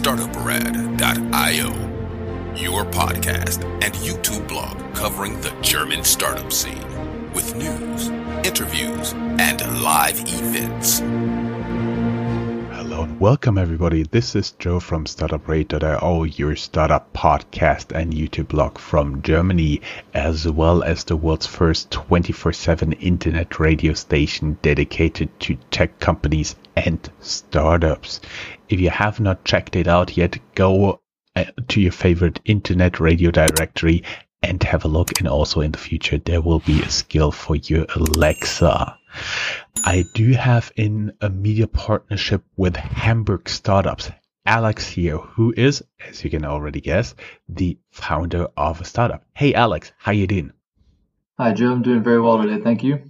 startuprad.io, your podcast and YouTube blog covering the German startup scene with news, interviews, and live events. Hello and welcome everybody. This is Joe from StartupRad.io, your startup podcast and YouTube blog from Germany, as well as the world's first 24-7 internet radio station dedicated to tech companies and startups. If you have not checked it out yet, go uh, to your favorite internet radio directory and have a look. And also in the future, there will be a skill for your Alexa. I do have in a media partnership with Hamburg Startups, Alex here, who is, as you can already guess, the founder of a startup. Hey, Alex, how you doing? Hi, Joe. I'm doing very well today. Thank you.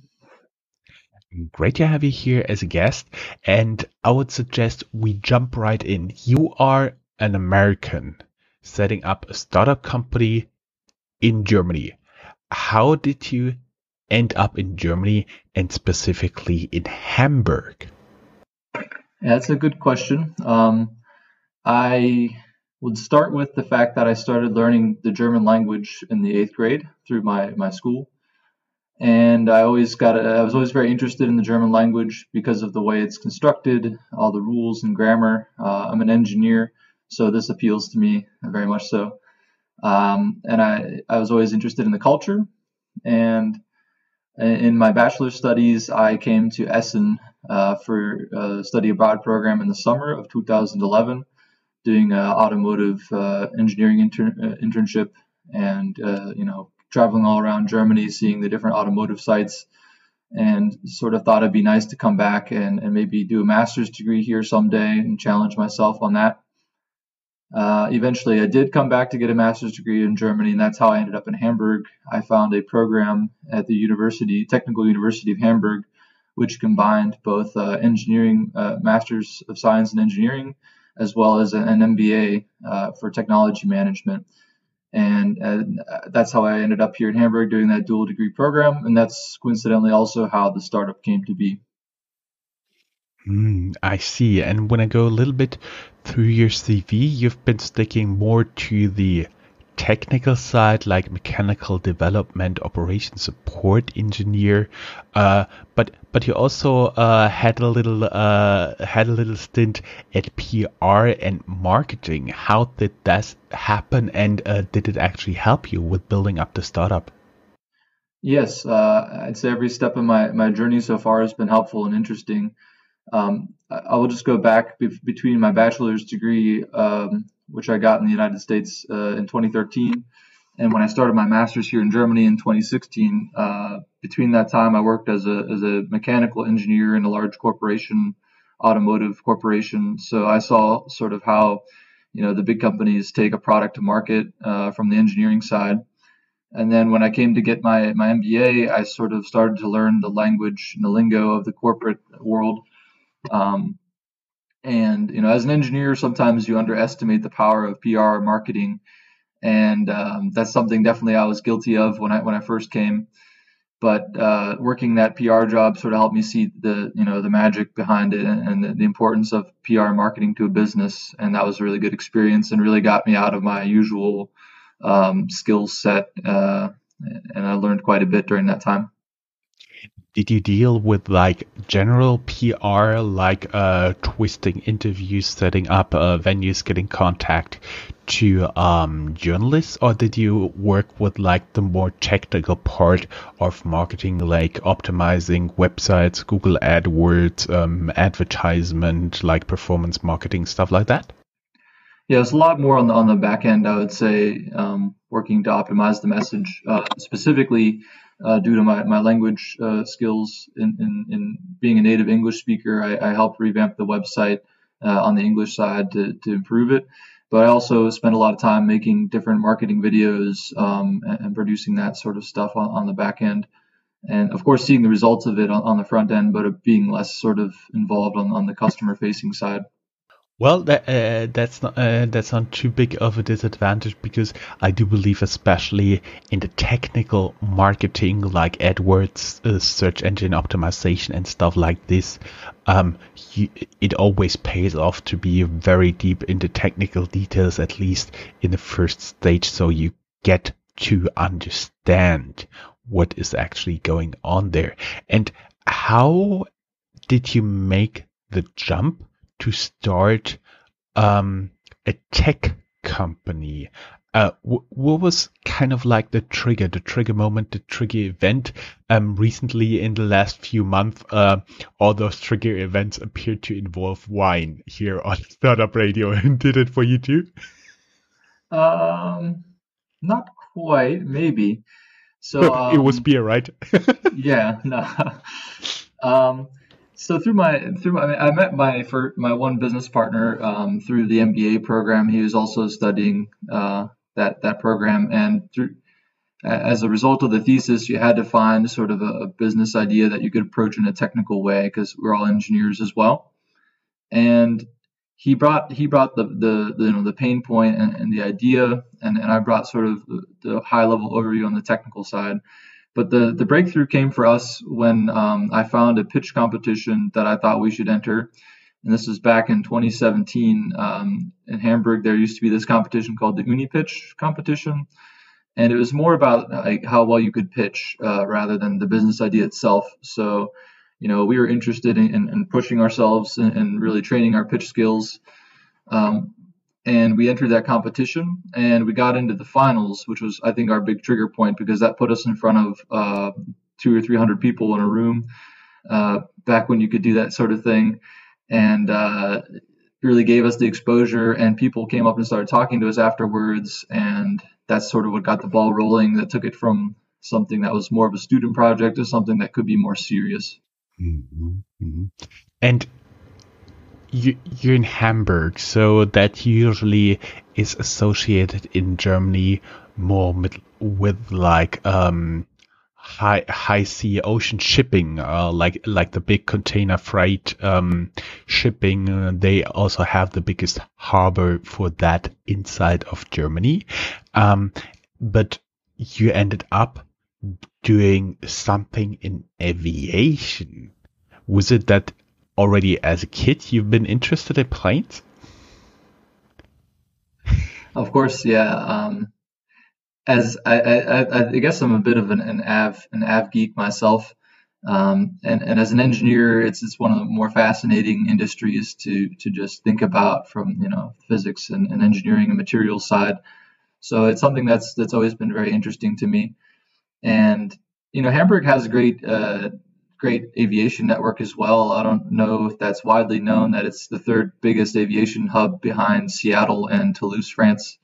Great to have you here as a guest. And I would suggest we jump right in. You are an American setting up a startup company in Germany. How did you end up in Germany and specifically in Hamburg? That's a good question. Um, I would start with the fact that I started learning the German language in the eighth grade through my, my school. And I always got I was always very interested in the German language because of the way it's constructed, all the rules and grammar. Uh, I'm an engineer, so this appeals to me very much so. Um, and I, I was always interested in the culture. And in my bachelor's studies, I came to Essen uh, for a study abroad program in the summer of 2011, doing an automotive uh, engineering inter- uh, internship and, uh, you know, traveling all around Germany, seeing the different automotive sites, and sort of thought it'd be nice to come back and, and maybe do a master's degree here someday and challenge myself on that. Uh, eventually, I did come back to get a master's degree in Germany, and that's how I ended up in Hamburg. I found a program at the University, Technical University of Hamburg, which combined both uh, engineering, uh, Masters of Science in Engineering, as well as an, MBA uh, for technology management. And uh, that's how I ended up here in Hamburg doing that dual degree program, and that's coincidentally also how the startup came to be. Mm, I see. And when I go a little bit through your CV, you've been sticking more to the technical side, like mechanical development, operation support engineer. Uh, but but you also uh, had a little uh, had a little stint at PR and marketing. How did that happen, and uh, did it actually help you with building up the startup? Yes, uh, I'd say every step of my, my journey so far has been helpful and interesting. Um, I will just go back be- between my bachelor's degree, um, which I got in the United States uh, in 2013, and when I started my master's here in Germany in 2016. Uh, between that time, I worked as a as a mechanical engineer in a large corporation, automotive corporation. So I saw sort of how you know the big companies take a product to market uh, from the engineering side. And then when I came to get my, my MBA, I sort of started to learn the language and the lingo of the corporate world um, and you know, as an engineer, sometimes you underestimate the power of PR marketing, and um, that's something definitely I was guilty of when I when I first came. But uh, working that PR job sort of helped me see the you know the magic behind it and, the, the importance of PR marketing to a business, and that was a really good experience and really got me out of my usual um, skill set, uh, and I learned quite a bit during that time did you deal with like general PR, like uh, twisting interviews, setting up uh, venues, getting contact to um, journalists, or did you work with like the more technical part of marketing, like optimizing websites, Google AdWords, um, advertisement, like performance marketing, stuff like that? Yeah, it's a lot more on the on the back end, I would say, um, working to optimize the message. Uh, specifically, uh, due to my, my language uh, skills in, in, in, being a native English speaker, I, I helped revamp the website uh, on the English side to, to improve it. But I also spent a lot of time making different marketing videos um, and, and, producing that sort of stuff on, on, the back end. And of course, seeing the results of it on, on the front end, but being less sort of involved on, on the customer facing side. Well, that, uh, that's not uh, that's not too big of a disadvantage because I do believe, especially in the technical marketing like AdWords, uh, search engine optimization, and stuff like this, um, you, it always pays off to be very deep into technical details, at least in the first stage, so you get to understand what is actually going on there. And how did you make the jump? To start um, a tech company. Uh, w- what was kind of like the trigger, the trigger moment, the trigger event? Um, recently, in the last few months, uh, all those trigger events appeared to involve wine here on Startup Radio. And did it for you too? Um, not quite, maybe. So um, it was um, beer, right? yeah, no. um, so through my through my, I met my for my one business partner um, through the MBA program. He was also studying uh, that that program, and through as a result of the thesis, you had to find sort of a, a business idea that you could approach in a technical way because we're all engineers as well. And he brought he brought the the, the you know the pain point and, and the idea, and, and I brought sort of the, the high level overview on the technical side. But the, the breakthrough came for us when um, I found a pitch competition that I thought we should enter. And this was back in 2017 um, in Hamburg. There used to be this competition called the Uni Pitch competition. And it was more about like, how well you could pitch uh, rather than the business idea itself. So, you know, we were interested in, in, in pushing ourselves and, and, really training our pitch skills. Um, and we entered that competition and we got into the finals, which was I think our big trigger point because that put us in front of uh, two or three hundred people in a room uh, back when you could do that sort of thing, and uh, really gave us the exposure. And people came up and started talking to us afterwards, and that's sort of what got the ball rolling. That took it from something that was more of a student project to something that could be more serious. Mm-hmm. Mm-hmm. And you're in Hamburg, so that usually is associated in Germany more with, with like um, high high sea ocean shipping, uh, like like the big container freight um, shipping. They also have the biggest harbor for that inside of Germany. Um, but you ended up doing something in aviation. Was it that already as a kid you've been interested in planes? Of course, yeah. Um, as I, I, I, guess I'm a bit of an, an av an av geek myself, um, and and as an engineer, it's it's one of the more fascinating industries to to just think about from you know physics and, and engineering and materials side. So it's something that's that's always been very interesting to me, and you know Hamburg has a great uh, great aviation network as well. I don't know if that's widely known that it's the third biggest aviation hub behind Seattle and Toulouse, France.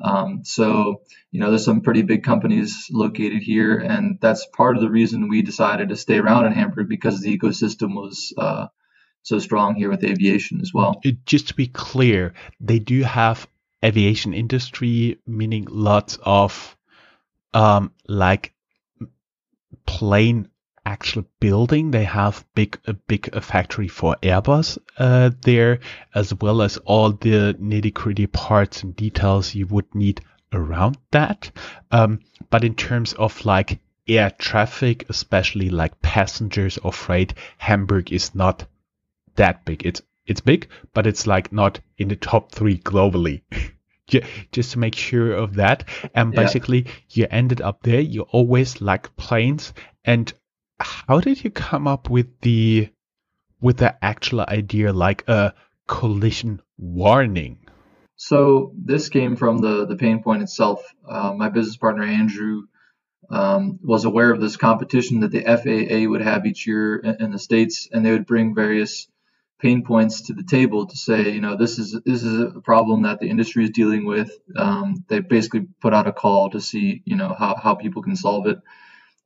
Um, so, you know, there's some pretty big companies located here, and that's part of the reason we decided to stay around in Hamburg because the ecosystem was uh, so strong here with aviation as well. Just to be clear, they do have aviation industry, meaning lots of um, like plane actual building. They have big a big a factory for Airbus uh, there, as well as all the nitty gritty parts and details you would need around that. Um, but in terms of like air traffic, especially like passengers or freight, Hamburg is not that big. It's it's big, but it's like not in the top three globally. just to make sure of that. And basically, yeah. you ended up there. You always like planes, and how did you come up with the with the actual idea like a collision warning? So this came from the the pain point itself. Uh, my business partner Andrew um, was aware of this competition that the FAA would have each year in, in, the states, and they would bring various pain points to the table to say, you know, this is this is a problem that the industry is dealing with. Um, they basically put out a call to see, you know, how how people can solve it.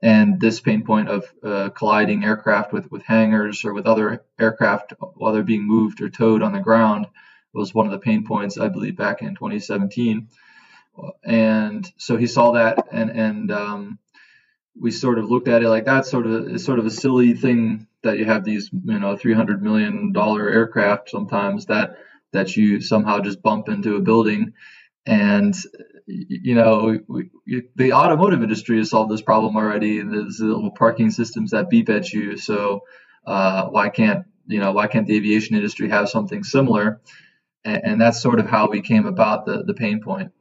And this pain point of uh, colliding aircraft with, with hangars or with other aircraft while they're being moved or towed on the ground was one of the pain points, I believe, back in 2017. And so he saw that, and and um, we sort of looked at it like that's sort of is sort of a silly thing that you have these you know 300 million dollar aircraft sometimes that that you somehow just bump into a building and you know we, we, the automotive industry has solved this problem already there's little parking systems that beep at you. So uh, why can't you know why can't the aviation industry have something similar? And, and that's sort of how we came about the, the pain point.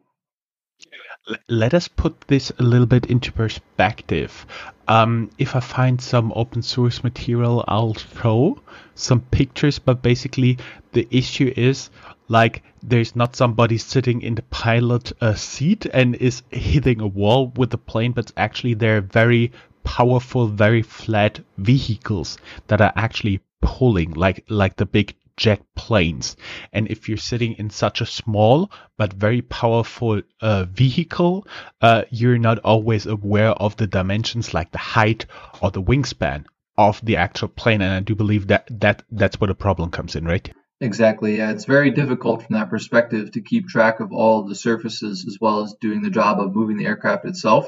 Let us put this a little bit into perspective. Um, if I find some open source material, I'll show some pictures, but basically the issue is like there's not somebody sitting in the pilot uh, seat and is hitting a wall with the plane, but actually they're very powerful, very flat vehicles that are actually pulling, like like the big jet planes. And if you're sitting in such a small but very powerful uh, vehicle, uh, you're not always aware of the dimensions like the height or the wingspan of the actual plane. And I do believe that, that that's where the problem comes in, right? Exactly. Yeah, it's very difficult from that perspective to keep track of all the surfaces as well as doing the job of moving the aircraft itself.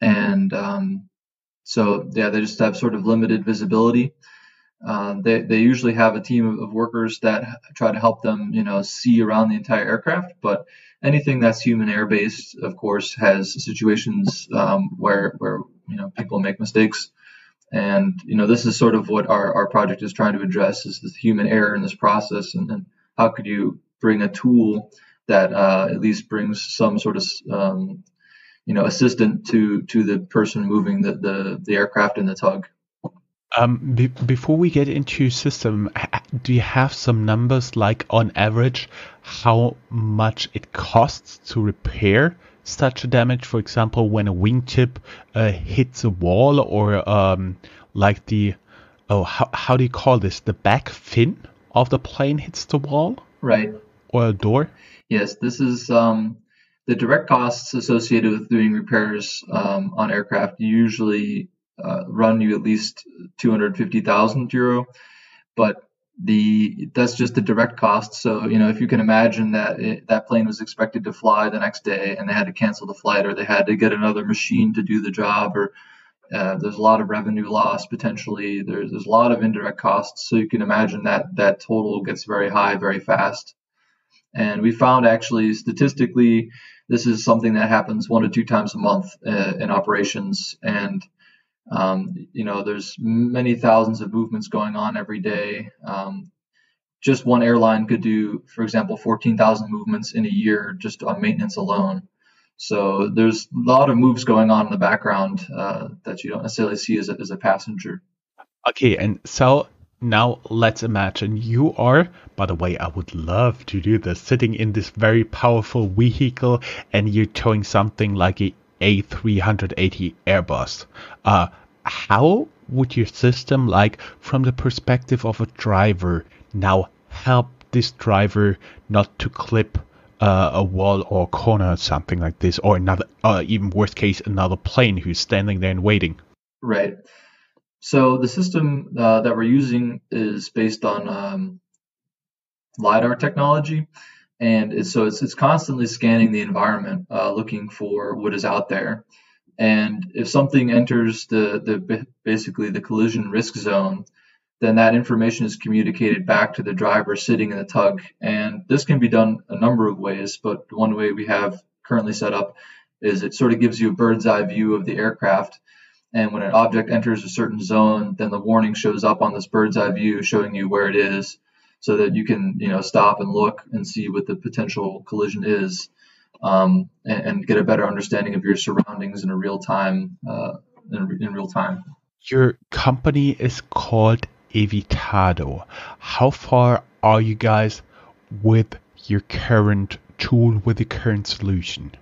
And um, so, yeah, they just have sort of limited visibility. Uh, they, they usually have a team of, of, workers that try to help them, you know, see around the entire aircraft. But anything that's human air based, of course, has situations um, where where you know people make mistakes. And you know, this is sort of what our, our project is trying to address: is this human error in this process, and, and how could you bring a tool that uh, at least brings some sort of um, you know assistant to to the person moving the, the the aircraft in the tug. Um, be- before we get into system, do you have some numbers like on average how much it costs to repair such a damage? For example, when a wingtip uh, hits a wall or um, like the oh how how do you call this the back fin of the plane hits the wall? Right. Or a door? Yes, this is um, the direct costs associated with doing repairs um, on aircraft usually uh, run you at least 250,000 euro, but the that's just the direct cost. So you know if you can imagine that it, that plane was expected to fly the next day and they had to cancel the flight or they had to get another machine to do the job or uh, there's a lot of revenue loss potentially. There's there's a lot of indirect costs. So you can imagine that that total gets very high very fast. And we found actually statistically this is something that happens one to two times a month uh, in operations and um, you know, there's many thousands of movements going on every day. Um, just one airline could do, for example, 14,000 movements in a year just on maintenance alone. So there's a lot of moves going on in the background uh, that you don't necessarily see as a, as a passenger. Okay, and so now let's imagine you are, by the way, I would love to do this, sitting in this very powerful vehicle and you're towing something like a a380 Airbus. Uh, how would your system, like from the perspective of a driver, now help this driver not to clip uh, a wall or a corner or something like this, or another, uh, even worst case, another plane who's standing there and waiting? Right. So the system uh, that we're using is based on um, lidar technology and so it's, it's constantly scanning the environment, uh, looking for what is out there. And if something enters the, the basically the collision risk zone, then that information is communicated back to the driver sitting in the tug. And this can be done a number of ways, but one way we have currently set up is it sort of gives you a bird's eye view of the aircraft. And when an object enters a certain zone, then the warning shows up on this bird's eye view showing you where it is so that you can you know stop and look and see what the potential collision is um, and, and, get a better understanding of your surroundings in a real time uh, in, in real time. Your company is called Evitado. How far are you guys with your current tool with the current solution?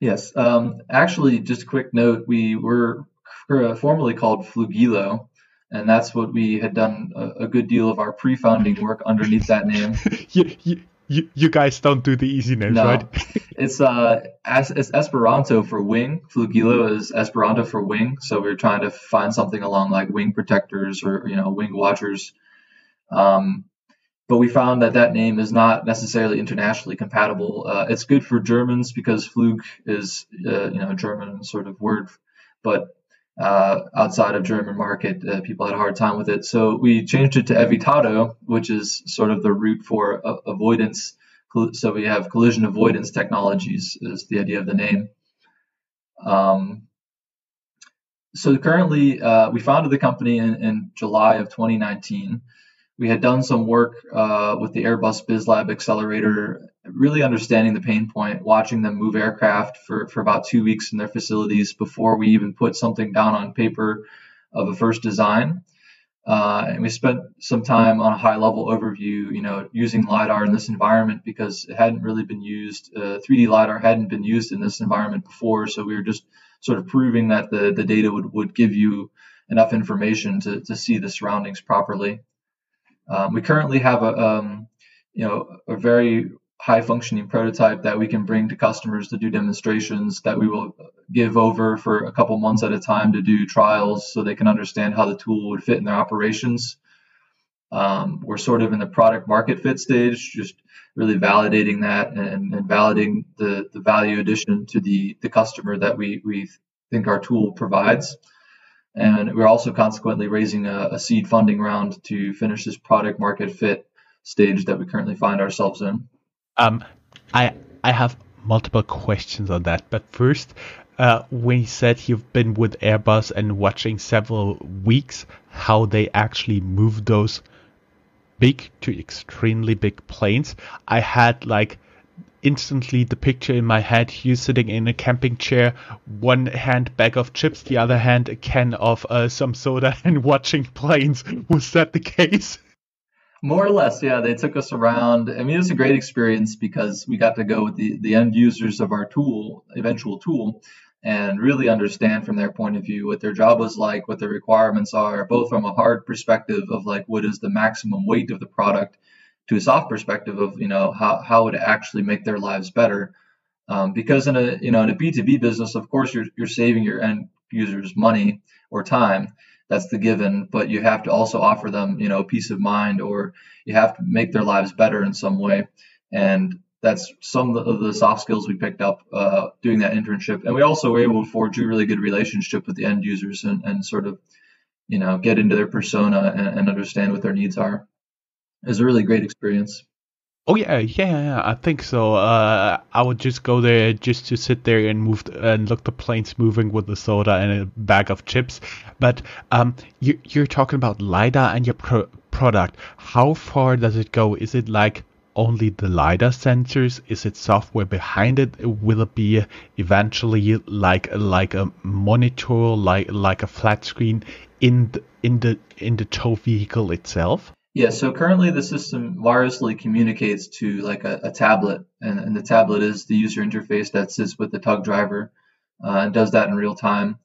Yes, um, actually, just a quick note: we were formerly called Flugilo, and that's what we had done a, a good deal of our pre-founding work underneath that name. you, you, you, you guys don't do the easy names, no. right? it's uh, as, it's Esperanto for wing. Flugilo is Esperanto for wing. So we are trying to find something along like wing protectors or you know wing watchers. Um, but we found that that name is not necessarily internationally compatible. Uh, it's good for Germans because Flug is uh, you know a German sort of word, but uh, outside of German market. Uh, people had a hard time with it, so we changed it to Evitado, which is sort of the root for uh, avoidance. So we have collision avoidance technologies is the idea of the name. Um, so currently, uh, we founded the company in, in, July of 2019. We had done some work uh, with the Airbus BizLab accelerator, really understanding the pain point, watching them move aircraft for, for about two weeks in their facilities before we even put something down on paper of a first design. Uh, and we spent some time on a high level overview, you know, using LiDAR in this environment because it hadn't really been used. Uh, 3D LiDAR hadn't been used in this environment before. So we were just sort of proving that the, the data would, would give you enough information to, to see the surroundings properly. Um, we currently have a, um, you know, a very high functioning prototype that we can bring to customers to do demonstrations that we will give over for a couple months at a time to do trials so they can understand how the tool would fit in their operations. Um, we're sort of in the product market fit stage, just really validating that and, and validating the, the value addition to the, the customer that we, we think our tool provides. And we're also consequently raising a, a seed funding round to finish this product market fit stage that we currently find ourselves in. Um, I I have multiple questions on that, but first, uh, when you said you've been with Airbus and watching several weeks how they actually move those big to extremely big planes, I had like instantly the picture in my head you sitting in a camping chair one hand bag of chips the other hand a can of uh, some soda and watching planes was that the case more or less, yeah. They took us around. I mean, it was a great experience because we got to go with the, the end users of our tool, eventual tool, and really understand from their point of view what their job was like, what their requirements are, both from a hard perspective of like what is the maximum weight of the product to a soft perspective of, you know, how, how would it actually make their lives better. Um, because in a, you know, in a B2B business, of course, you're, you're saving your end users money or time. That's the given but you have to also offer them you know peace of mind or you have to make their lives better in some way. And that's some of the soft skills we picked up uh, doing that internship. And we also were able to forge a really good relationship with the end users and, and sort of you know get into their persona and, and understand what their needs are was a really great experience Oh yeah, yeah, yeah, I think so. Uh, I would just go there just to sit there and move and look the planes moving with the soda and a bag of chips. But um, you, you're talking about lidar and your pro- product. How far does it go? Is it like only the lidar sensors? Is it software behind it? Will it be eventually like like a monitor, like like a flat screen in the, in the in the tow vehicle itself? Yeah, so currently the system wirelessly communicates to like a, a tablet, and, and, the tablet is the user interface that sits with the tug driver uh, and does that in real time.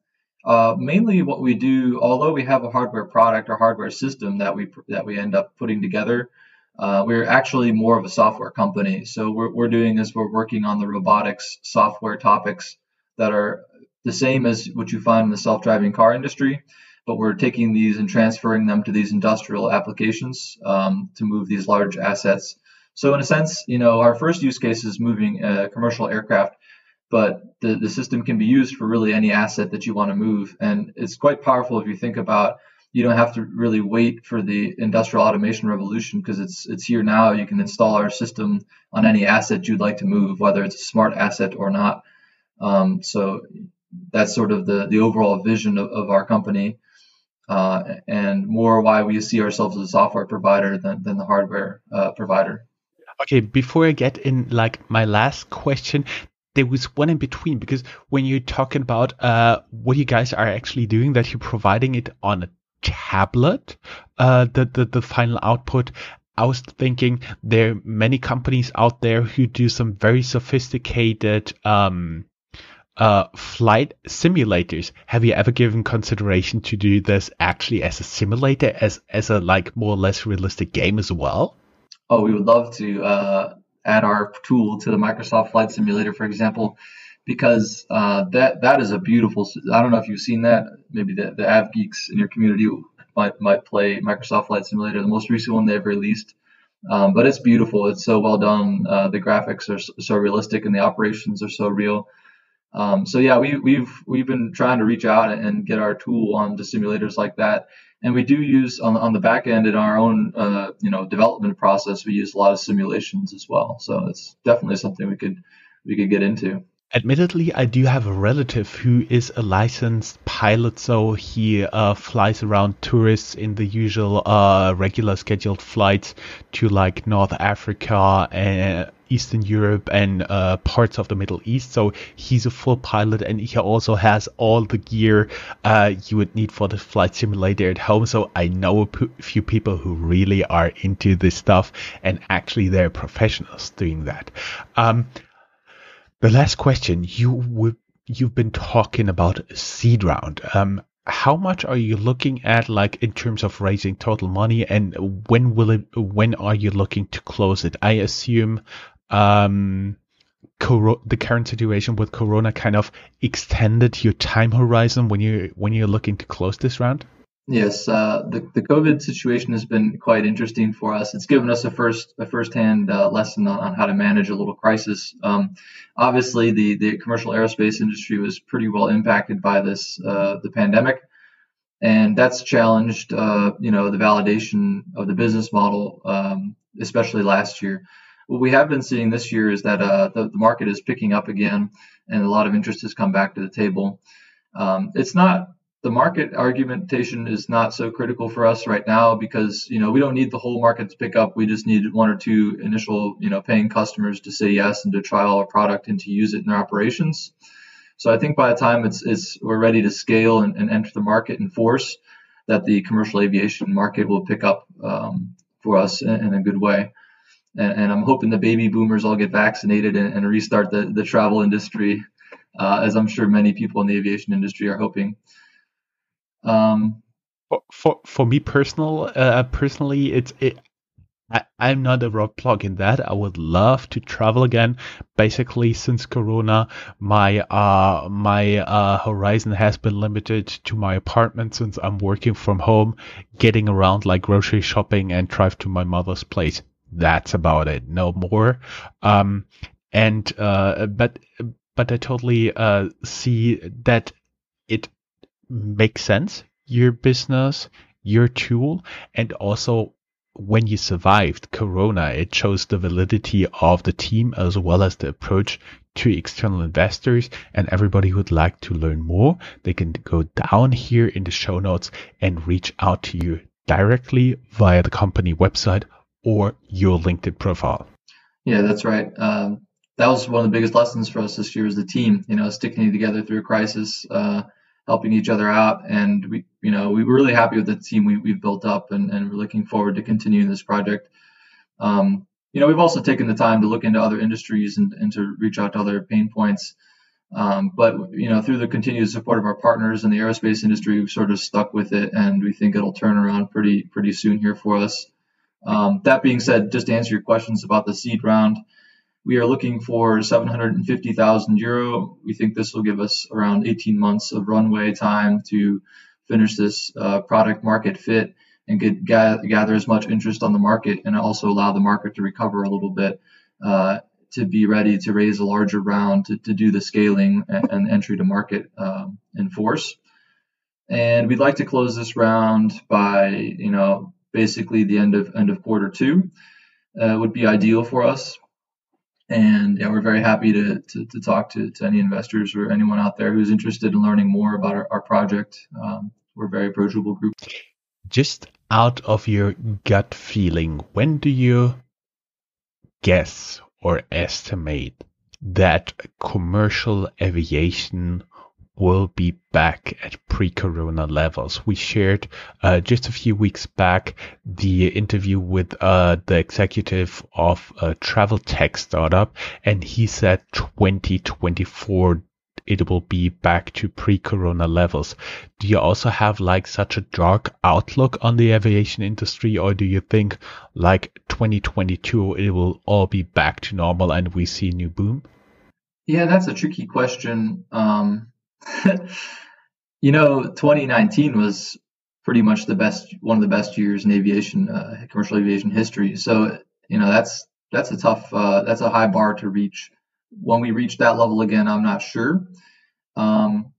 Uh, mainly, what we do, although we have a hardware product or hardware system that we that we end up putting together, uh, we're actually more of a software company. So what we're doing is we're working on the robotics software topics that are the same as what you find in the self-driving car industry but we're taking these and transferring them to these industrial applications um, to move these large assets. So in a sense, you know, our first use case is moving a commercial aircraft, but the, the system can be used for really any asset that you want to move. And it's quite powerful if you think about you don't have to really wait for the industrial automation revolution because it's it's here now. You can install our system on any asset you'd like to move, whether it's a smart asset or not. Um, so that's sort of the the overall vision of, of our company uh, and more why we see ourselves as a software provider than, than the hardware uh, provider. Okay, before I get in, like my last question, there was one in between because when you're talking about uh, what you guys are actually doing, that you're providing it on a tablet, uh, the, the the final output. I was thinking there are many companies out there who do some very sophisticated um, uh, flight simulators. Have you ever given consideration to do this actually as a simulator, as as a like more or less realistic game as well? Oh, we would love to uh, add our tool to the Microsoft Flight Simulator, for example, because uh, that that is a beautiful. I don't know if you've seen that. Maybe the the av geeks in your community might might play Microsoft Flight Simulator, the most recent one they've released. Um, but it's beautiful. It's so well done. Uh, the graphics are so realistic, and the operations are so real. Um, so yeah, we, we've we've been trying to reach out and get our tool onto simulators like that, and we do use on, on the back end in our own uh, you know development process. We use a lot of simulations as well. So it's definitely something we could we could get into. Admittedly, I do have a relative who is a licensed pilot, so he uh, flies around tourists in the usual uh, regular scheduled flights to like North Africa and Eastern Europe and uh, parts of the Middle East. So he's a full pilot, and he also has all the gear uh, you would need for the flight simulator at home. So I know a few people who really are into this stuff, and actually they're professionals doing that. Um, the last question you you've been talking about seed round. Um, how much are you looking at, like in terms of raising total money, and when will it? When are you looking to close it? I assume um, the current situation with Corona kind of extended your time horizon when you when you're looking to close this round. Yes, uh, the the COVID situation has been quite interesting for us. It's given us a first a firsthand uh, lesson on, on, how to manage a little crisis. Um, obviously, the the commercial aerospace industry was pretty well impacted by this uh, the pandemic, and that's challenged uh, you know the validation of the business model, um, especially last year. What we have been seeing this year is that uh, the, the market is picking up again, and a lot of interest has come back to the table. Um, it's not the market argumentation is not so critical for us right now because you know we don't need the whole market to pick up. We just need one or two initial you know paying customers to say yes and to trial our product and to use it in their operations. So I think by the time it's it's we're ready to scale and, and enter the market in force, that the commercial aviation market will pick up um, for us in, in, a good way. And, and, I'm hoping the baby boomers all get vaccinated and, and restart the, the travel industry, uh, as I'm sure many people in the aviation industry are hoping. Um, for, for for me personal uh, personally, it's it. I, I'm not a roadblock in that. I would love to travel again. Basically, since Corona, my uh my uh horizon has been limited to my apartment since I'm working from home, getting around like grocery shopping and drive to my mother's place. That's about it. No more. Um, and uh, but but I totally uh see that it makes sense, your business, your tool, and also when you survived Corona, it shows the validity of the team as well as the approach to external investors. And everybody who would like to learn more, they can go down here in the show notes and reach out to you directly via the company website or your LinkedIn profile. Yeah, that's right. Um, that was one of the biggest lessons for us this year is the team, you know, sticking together through a crisis. Uh, helping each other out. And we, you know, we were really happy with the team we, we've built up and, and we're looking forward to continuing this project. Um, you know, we've also taken the time to look into other industries and, and to reach out to other pain points. Um, but you know, through the continued support of our partners in the aerospace industry, we've sort of stuck with it, and we think it'll turn around pretty pretty soon here for us. Um, that being said, just to answer your questions about the seed round, we are looking for 750,000 euro. We think this will give us around 18 months of runway time to finish this uh, product market fit and get gather as much interest on the market and also allow the market to recover a little bit uh, to be ready to raise a larger round to, to do the scaling and, and entry to market um, in force. And we'd like to close this round by, you know, basically the end of end of quarter two. Uh, would be ideal for us. And yeah, we're very happy to, to, to, talk to, to any investors or anyone out there who's interested in learning more about our, our project. Um, we're a very approachable group. Just out of your gut feeling, when do you guess or estimate that commercial aviation will be back at pre-corona levels. We shared uh, just a few weeks back the interview with uh, the executive of a travel tech startup, and he said 2024 it will be back to pre-corona levels. Do you also have like such a dark outlook on the aviation industry, or do you think like 2022 it will all be back to normal and we see a new boom? Yeah, that's a tricky question. Um, you know, 2019 was pretty much the best, one of the best years in aviation, uh, commercial aviation history. So, you know, that's that's a tough, uh, that's a high bar to reach. when we reach that level again, I'm not sure. Um,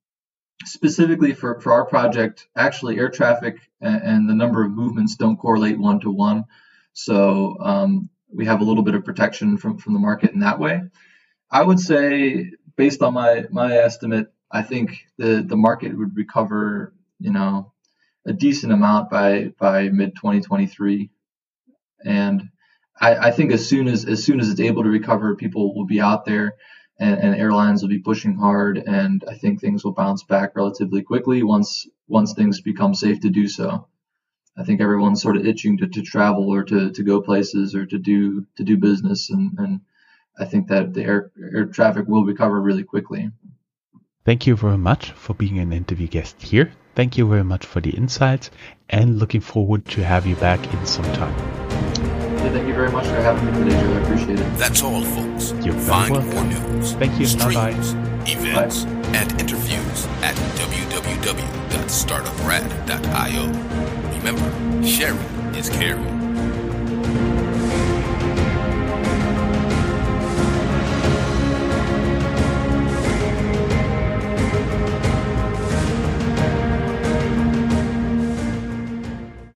specifically for, for our project, actually air traffic and, and, the number of movements don't correlate one to one. So um, we have a little bit of protection from, from the market in that way. I would say, based on my, my estimate, I think the, the market would recover, you know, a decent amount by by mid 2023, and I, I, think as soon as as soon as it's able to recover, people will be out there, and, and, airlines will be pushing hard, and I think things will bounce back relatively quickly once once things become safe to do so. I think everyone's sort of itching to, to travel or to, to go places or to do to do business, and, and I think that the air air traffic will recover really quickly. Thank you very much for being an interview guest here. Thank you very much for the insights and looking forward to have you back in some time. Yeah, thank you very much for having me today, Joe. I appreciate it. That's all, folks. You're Find welcome. more news, thank you. streams, Bye-bye. events, Bye. and interviews at www.startuprad.io. Remember, sharing is caring.